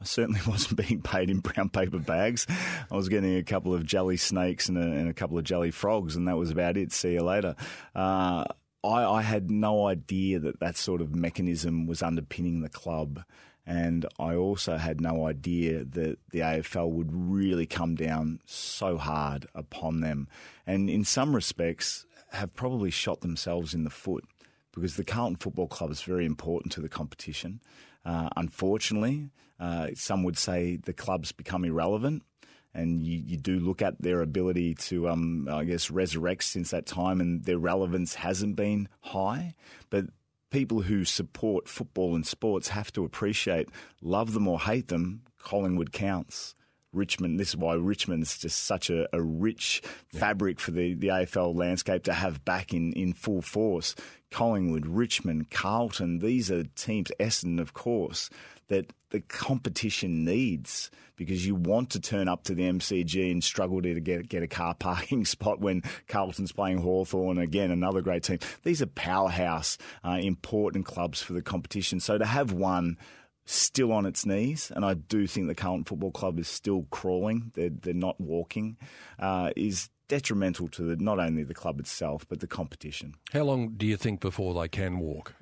I certainly wasn't being paid in brown paper bags. I was getting a couple of jelly snakes and a, and a couple of jelly frogs, and that was about it. See you later. Uh, I, I had no idea that that sort of mechanism was underpinning the club. And I also had no idea that the AFL would really come down so hard upon them. And in some respects, have probably shot themselves in the foot because the Carlton Football Club is very important to the competition. Uh, unfortunately, uh, some would say the club's become irrelevant and you, you do look at their ability to, um, I guess, resurrect since that time, and their relevance hasn't been high. But people who support football and sports have to appreciate, love them or hate them, Collingwood counts. Richmond, this is why Richmond's just such a, a rich yeah. fabric for the, the AFL landscape to have back in, in full force. Collingwood, Richmond, Carlton, these are teams, Essendon, of course, that the competition needs because you want to turn up to the MCG and struggle to get get a car parking spot when Carlton's playing Hawthorn again another great team. These are powerhouse uh, important clubs for the competition. So to have one still on its knees, and I do think the Carlton Football Club is still crawling. They're they're not walking. Uh, is detrimental to the, not only the club itself but the competition. How long do you think before they can walk?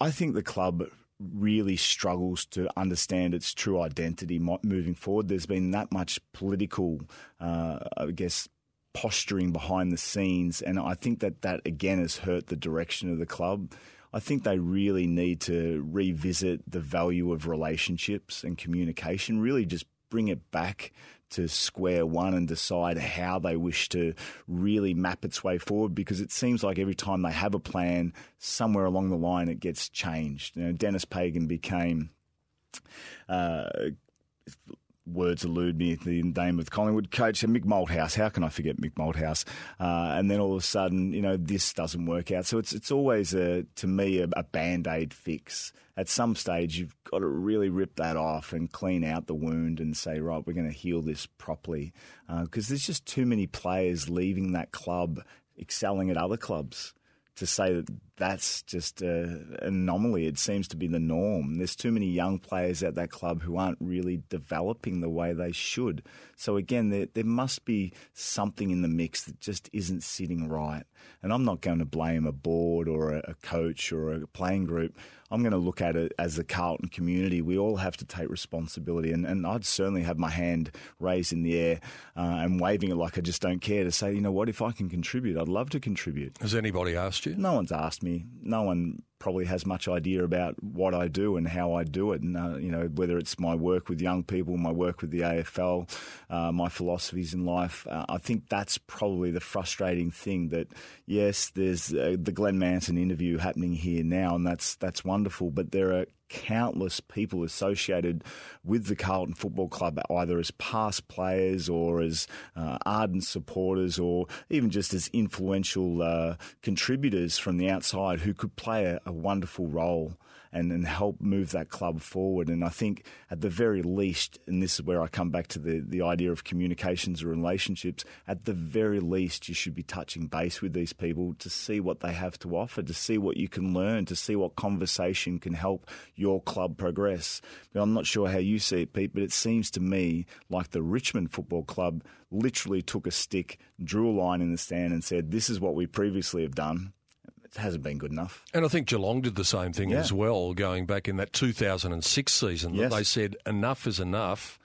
I think the club really struggles to understand its true identity moving forward. There's been that much political, uh, I guess, posturing behind the scenes, and I think that that again has hurt the direction of the club. I think they really need to revisit the value of relationships and communication, really just bring it back to square one and decide how they wish to really map its way forward because it seems like every time they have a plan, somewhere along the line it gets changed. You know, Denis Pagan became. Uh, words elude me, the name of Collingwood coach, Mick Malthouse. How can I forget Mick Malthouse? Uh, and then all of a sudden, you know, this doesn't work out. So it's it's always a to me a, a band aid fix. At some stage, you've got to really rip that off and clean out the wound and say, right, we're going to heal this properly, because uh, there's just too many players leaving that club, excelling at other clubs to say that that's just an anomaly. It seems to be the norm. There's too many young players at that club who aren't really developing the way they should. So again, there, there must be something in the mix that just isn't sitting right. And I'm not going to blame a board or a, a coach or a playing group. I'm going to look at it as the Carlton community. We all have to take responsibility, and, and I'd certainly have my hand raised in the air uh, and waving it like I just don't care to say, you know what, if I can contribute, I'd love to contribute. Has anybody asked you? No one's asked me. No one probably has much idea about what I do and how I do it. And, uh, you know, whether it's my work with young people, my work with the AFL, uh, my philosophies in life, uh, I think that's probably the frustrating thing that, yes, there's uh, the Glenn Manton interview happening here now, and that's, that's wonderful, but there are countless people associated with the Carlton Football Club, either as past players or as uh, ardent supporters or even just as influential uh, contributors from the outside who could play a, a wonderful role and, and help move that club forward. And I think at the very least, and this is where I come back to the, the idea of communications or relationships, at the very least, you should be touching base with these people to see what they have to offer, to see what you can learn, to see what conversation can help your club progress. But I'm not sure how you see it, Pete, but it seems to me like the Richmond Football Club literally took a stick, drew a line in the sand, and said, This is what we previously have done hasn't been good enough. And I think Geelong did the same thing yeah. as well, going back in that 2006 season. Yes. That they said enough is enough.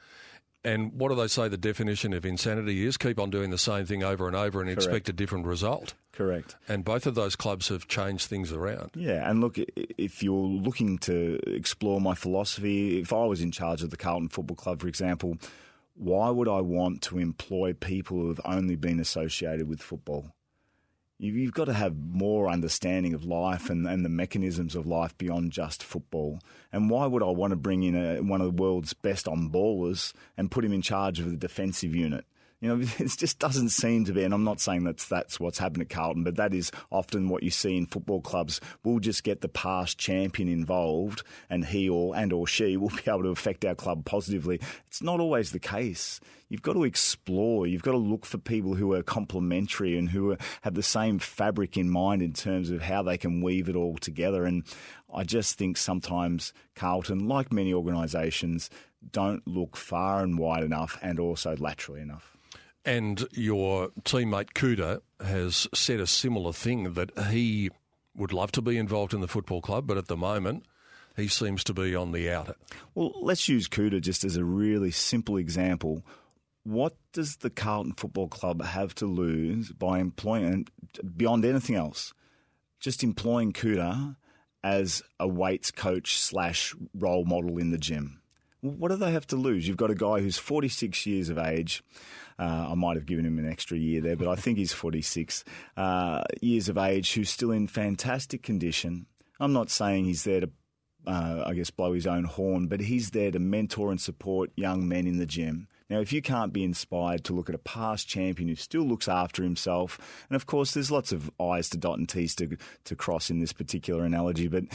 And what do they say the definition of insanity is? Keep on doing the same thing over and over and Correct. expect a different result. Correct. And both of those clubs have changed things around. Yeah, and look, if you're looking to explore my philosophy, if I was in charge of the Carlton Football Club, for example, why would I want to employ people who have only been associated with football? You've got to have more understanding of life and, and the mechanisms of life beyond just football. And why would I want to bring in a, one of the world's best on ballers and put him in charge of the defensive unit? You know, it just doesn't seem to be, and I'm not saying that's that's what's happened at Carlton, but that is often what you see in football clubs. We'll just get the past champion involved, and he or and or she will be able to affect our club positively. It's not always the case. You've got to explore. You've got to look for people who are complementary and who have the same fabric in mind in terms of how they can weave it all together. And I just think sometimes Carlton, like many organisations, don't look far and wide enough and also laterally enough. And your teammate Kouta has said a similar thing that he would love to be involved in the football club, but at the moment he seems to be on the outer. Well, let's use Kouta just as a really simple example. What does the Carlton Football Club have to lose by employing, beyond anything else, just employing Kouta as a weights coach slash role model in the gym? What do they have to lose? You've got a guy who's 46 years of age. Uh, I might have given him an extra year there, but I think he's 46 uh, years of age who's still in fantastic condition. I'm not saying he's there to, uh, I guess, blow his own horn, but he's there to mentor and support young men in the gym. Now, if you can't be inspired to look at a past champion who still looks after himself, and of course, there's lots of I's to dot and T's to, to cross in this particular analogy, but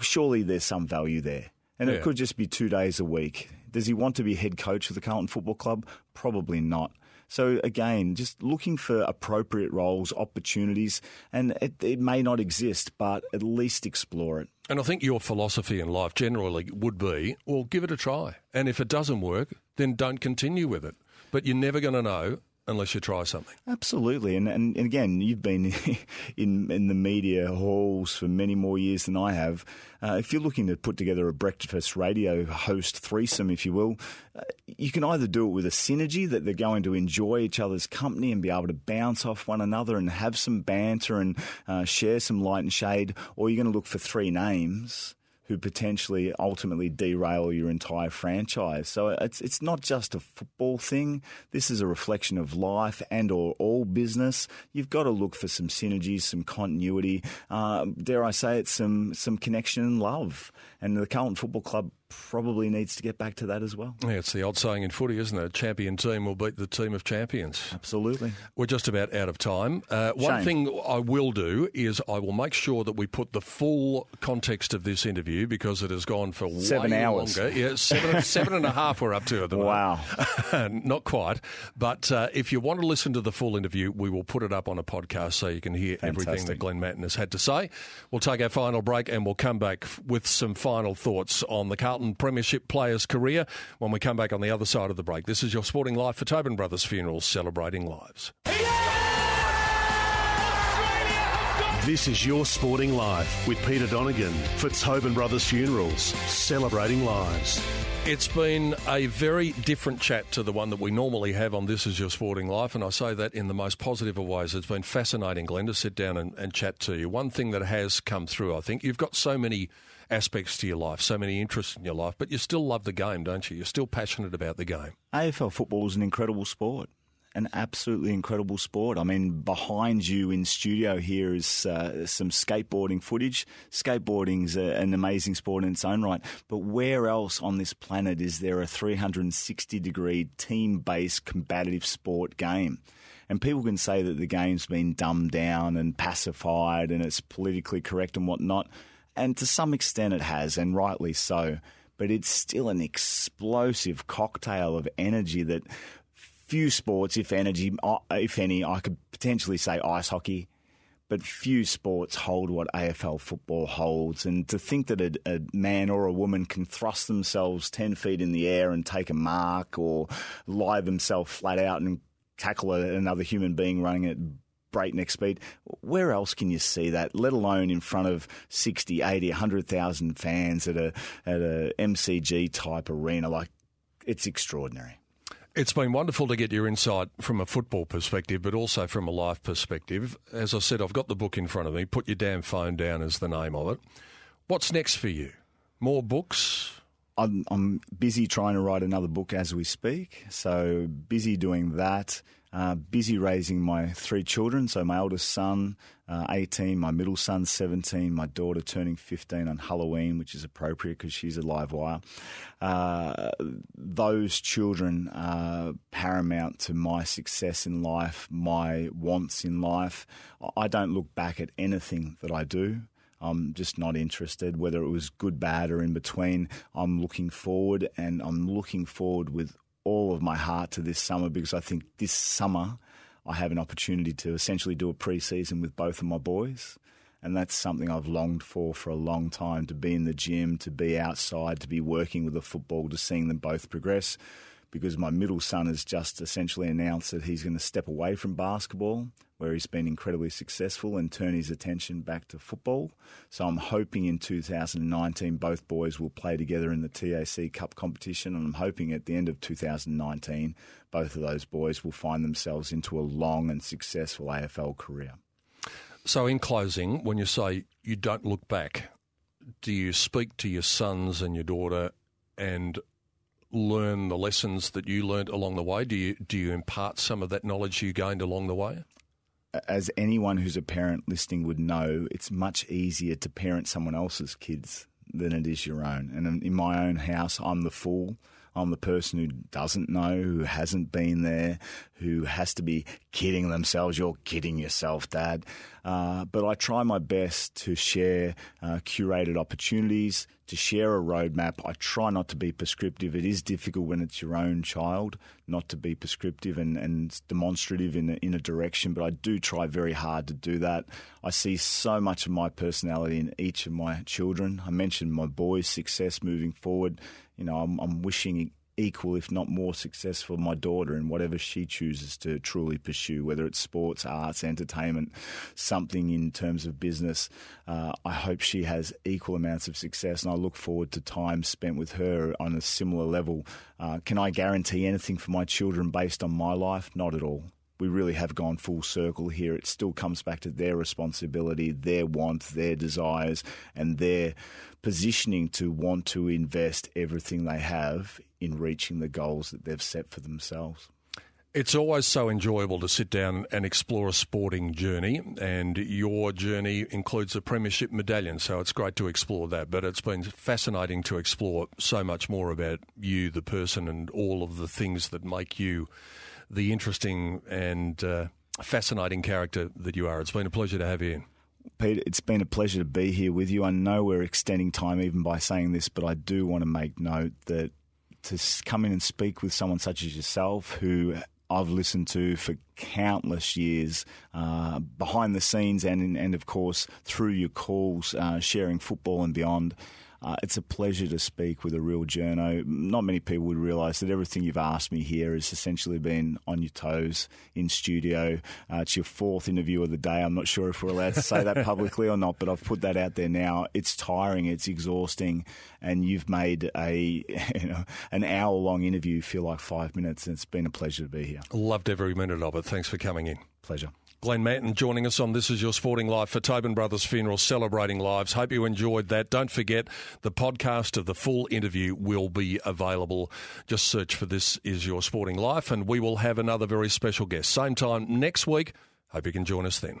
surely there's some value there. And yeah. it could just be two days a week. Does he want to be head coach of the Carlton Football Club? Probably not. So again, just looking for appropriate roles, opportunities, and it, it, may not exist, but at least explore it. And I think your philosophy in life generally would be, well, give it a try. And if it doesn't work, then don't continue with it. But you're never going to know unless you try something. Absolutely, and and, again, you've been in in the media halls for many more years than I have. Uh, if you're looking to put together a breakfast radio host threesome, if you will, uh, you can either do it with a synergy that they're going to enjoy each other's company and be able to bounce off one another and have some banter and uh, share some light and shade, or you're going to look for three names who potentially ultimately derail your entire franchise. So it's it's not just a football thing. This is a reflection of life and or all business. You've got to look for some synergies, some continuity. Uh, dare I say it, some some connection and love. And the Carlton Football Club probably needs to get back to that as well. Yeah, it's the old saying in footy, isn't it? A champion team will beat the team of champions. Absolutely. We're just about out of time. Uh, one thing I will do is I will make sure that we put the full context of this interview because it has gone for seven hours. longer. Yeah, seven, seven and a half we're up to at the wow. moment. Wow. Not quite. But uh, if you want to listen to the full interview, we will put it up on a podcast so you can hear Fantastic. everything that Glenn Manton has had to say. We'll take our final break and we'll come back with some final thoughts on the Carlton Carlton Premiership player's career when we come back on the other side of the break. This is your sporting life for Tobin Brothers Funerals, celebrating lives. This is your sporting life with Peter Donegan for Tobin Brothers Funerals, celebrating lives. It's been a very different chat to the one that we normally have on This Is Your Sporting Life, and I say that in the most positive of ways. It's been fascinating, Glenn, to sit down and, and chat to you. One thing that has come through, I think, you've got so many aspects to your life, so many interests in your life, but you still love the game, don't you? You're still passionate about the game. AFL football is an incredible sport. An absolutely incredible sport. I mean, behind you in studio here is uh, some skateboarding footage. Skateboarding's a, an amazing sport in its own right, but where else on this planet is there a 360 degree team based combative sport game? And people can say that the game's been dumbed down and pacified and it's politically correct and whatnot. And to some extent it has, and rightly so. But it's still an explosive cocktail of energy that few sports, if energy, uh, if any, I could potentially say ice hockey, but few sports hold what AFL football holds. And to think that a, a, man or a woman can thrust themselves 10 feet in the air and take a mark or lie themselves flat out and tackle another human being running at breakneck speed. Where else can you see that, let alone in front of 60, 80, 100,000 fans at a, at a MCG type arena? Like, it's extraordinary. It's been wonderful to get your insight from a football perspective, but also from a life perspective. As I said, I've got the book in front of me. Put your damn phone down is the name of it. What's next for you? More books? I'm, I'm busy trying to write another book as we speak. So busy doing that. Uh, busy raising my three children. So my oldest son, uh, 18, my middle son, 17, my daughter turning 15 on Halloween, which is appropriate because she's a live wire. Uh, those children are paramount to my success in life, my wants in life. I don't look back at anything that I do. I'm just not interested, whether it was good, bad, or in between. I'm looking forward, and I'm looking forward with all of my heart to this summer because I think this summer I have an opportunity to essentially do a pre-season with both of my boys. And that's something I've longed for for a long time to be in the gym, to be outside, to be working with the football, to seeing them both progress. Because my middle son has just essentially announced that he's going to step away from basketball where he's been incredibly successful and turn his attention back to football. So I'm hoping in 2019 both boys will play together in the TAC Cup competition, and I'm hoping at the end of 2019 both of those boys will find themselves into a long and successful AFL career. So, in closing, when you say you don't look back, do you speak to your sons and your daughter and learn the lessons that you learned along the way? Do you do you impart some of that knowledge you gained along the way? as anyone who's a parent listening would know, it's much easier to parent someone else's kids than it is your own. And in my own house, I'm the fool. I'm the person who doesn't know, who hasn't been there, who has to be kidding themselves. You're kidding yourself, Dad. Uh, but I try my best to share uh, curated opportunities, to share a roadmap. I try not to be prescriptive. It is difficult when it's your own child not to be prescriptive and, and demonstrative in a, in a direction, but I do try very hard to do that. I see so much of my personality in each of my children. I mentioned my boys' success moving forward. You know, I'm, I'm wishing equal, if not more, success for my daughter in whatever she chooses to truly pursue, whether it's sports, arts, entertainment, something in terms of business. Uh, I hope she has equal amounts of success, and I look forward to time spent with her on a similar level. Uh, can I guarantee anything for my children based on my life? Not at all we really have gone full circle here. It still comes back to their responsibility, their want, their desires, and their positioning to want to invest everything they have in reaching the goals that they've set for themselves. It's always so enjoyable to sit down and explore a sporting journey, and your journey includes a Premiership medallion, so it's great to explore that. But it's been fascinating to explore so much more about you, the person, and all of the things that make you the interesting and uh, fascinating character that you are. It's been a pleasure to have you in. Peter, it's been a pleasure to be here with you. I know we're extending time even by saying this, but I do want to make note that to come in and speak with someone such as yourself, who I've listened to for countless years, uh, behind the scenes, and and of course through your calls, uh, sharing football and beyond. Uh, it's a pleasure to speak with a real journo. Not many people would realise that everything you've asked me here has essentially been on your toes in studio. Uh, it's your fourth interview of the day. I'm not sure if we're allowed to say that publicly or not, but I've put that out there now. It's tiring, it's exhausting, and you've made a you know an hour long interview feel like five minutes. And it's been a pleasure to be here. Loved every minute of it. Thanks for coming in. Pleasure. Glenn Manton joining us on This Is Your Sporting Life for Tobin Brothers Funeral, celebrating lives. Hope you enjoyed that. Don't forget, the podcast of the full interview will be available. Just search for This Is Your Sporting Life, and we will have another very special guest. Same time next week. Hope you can join us then.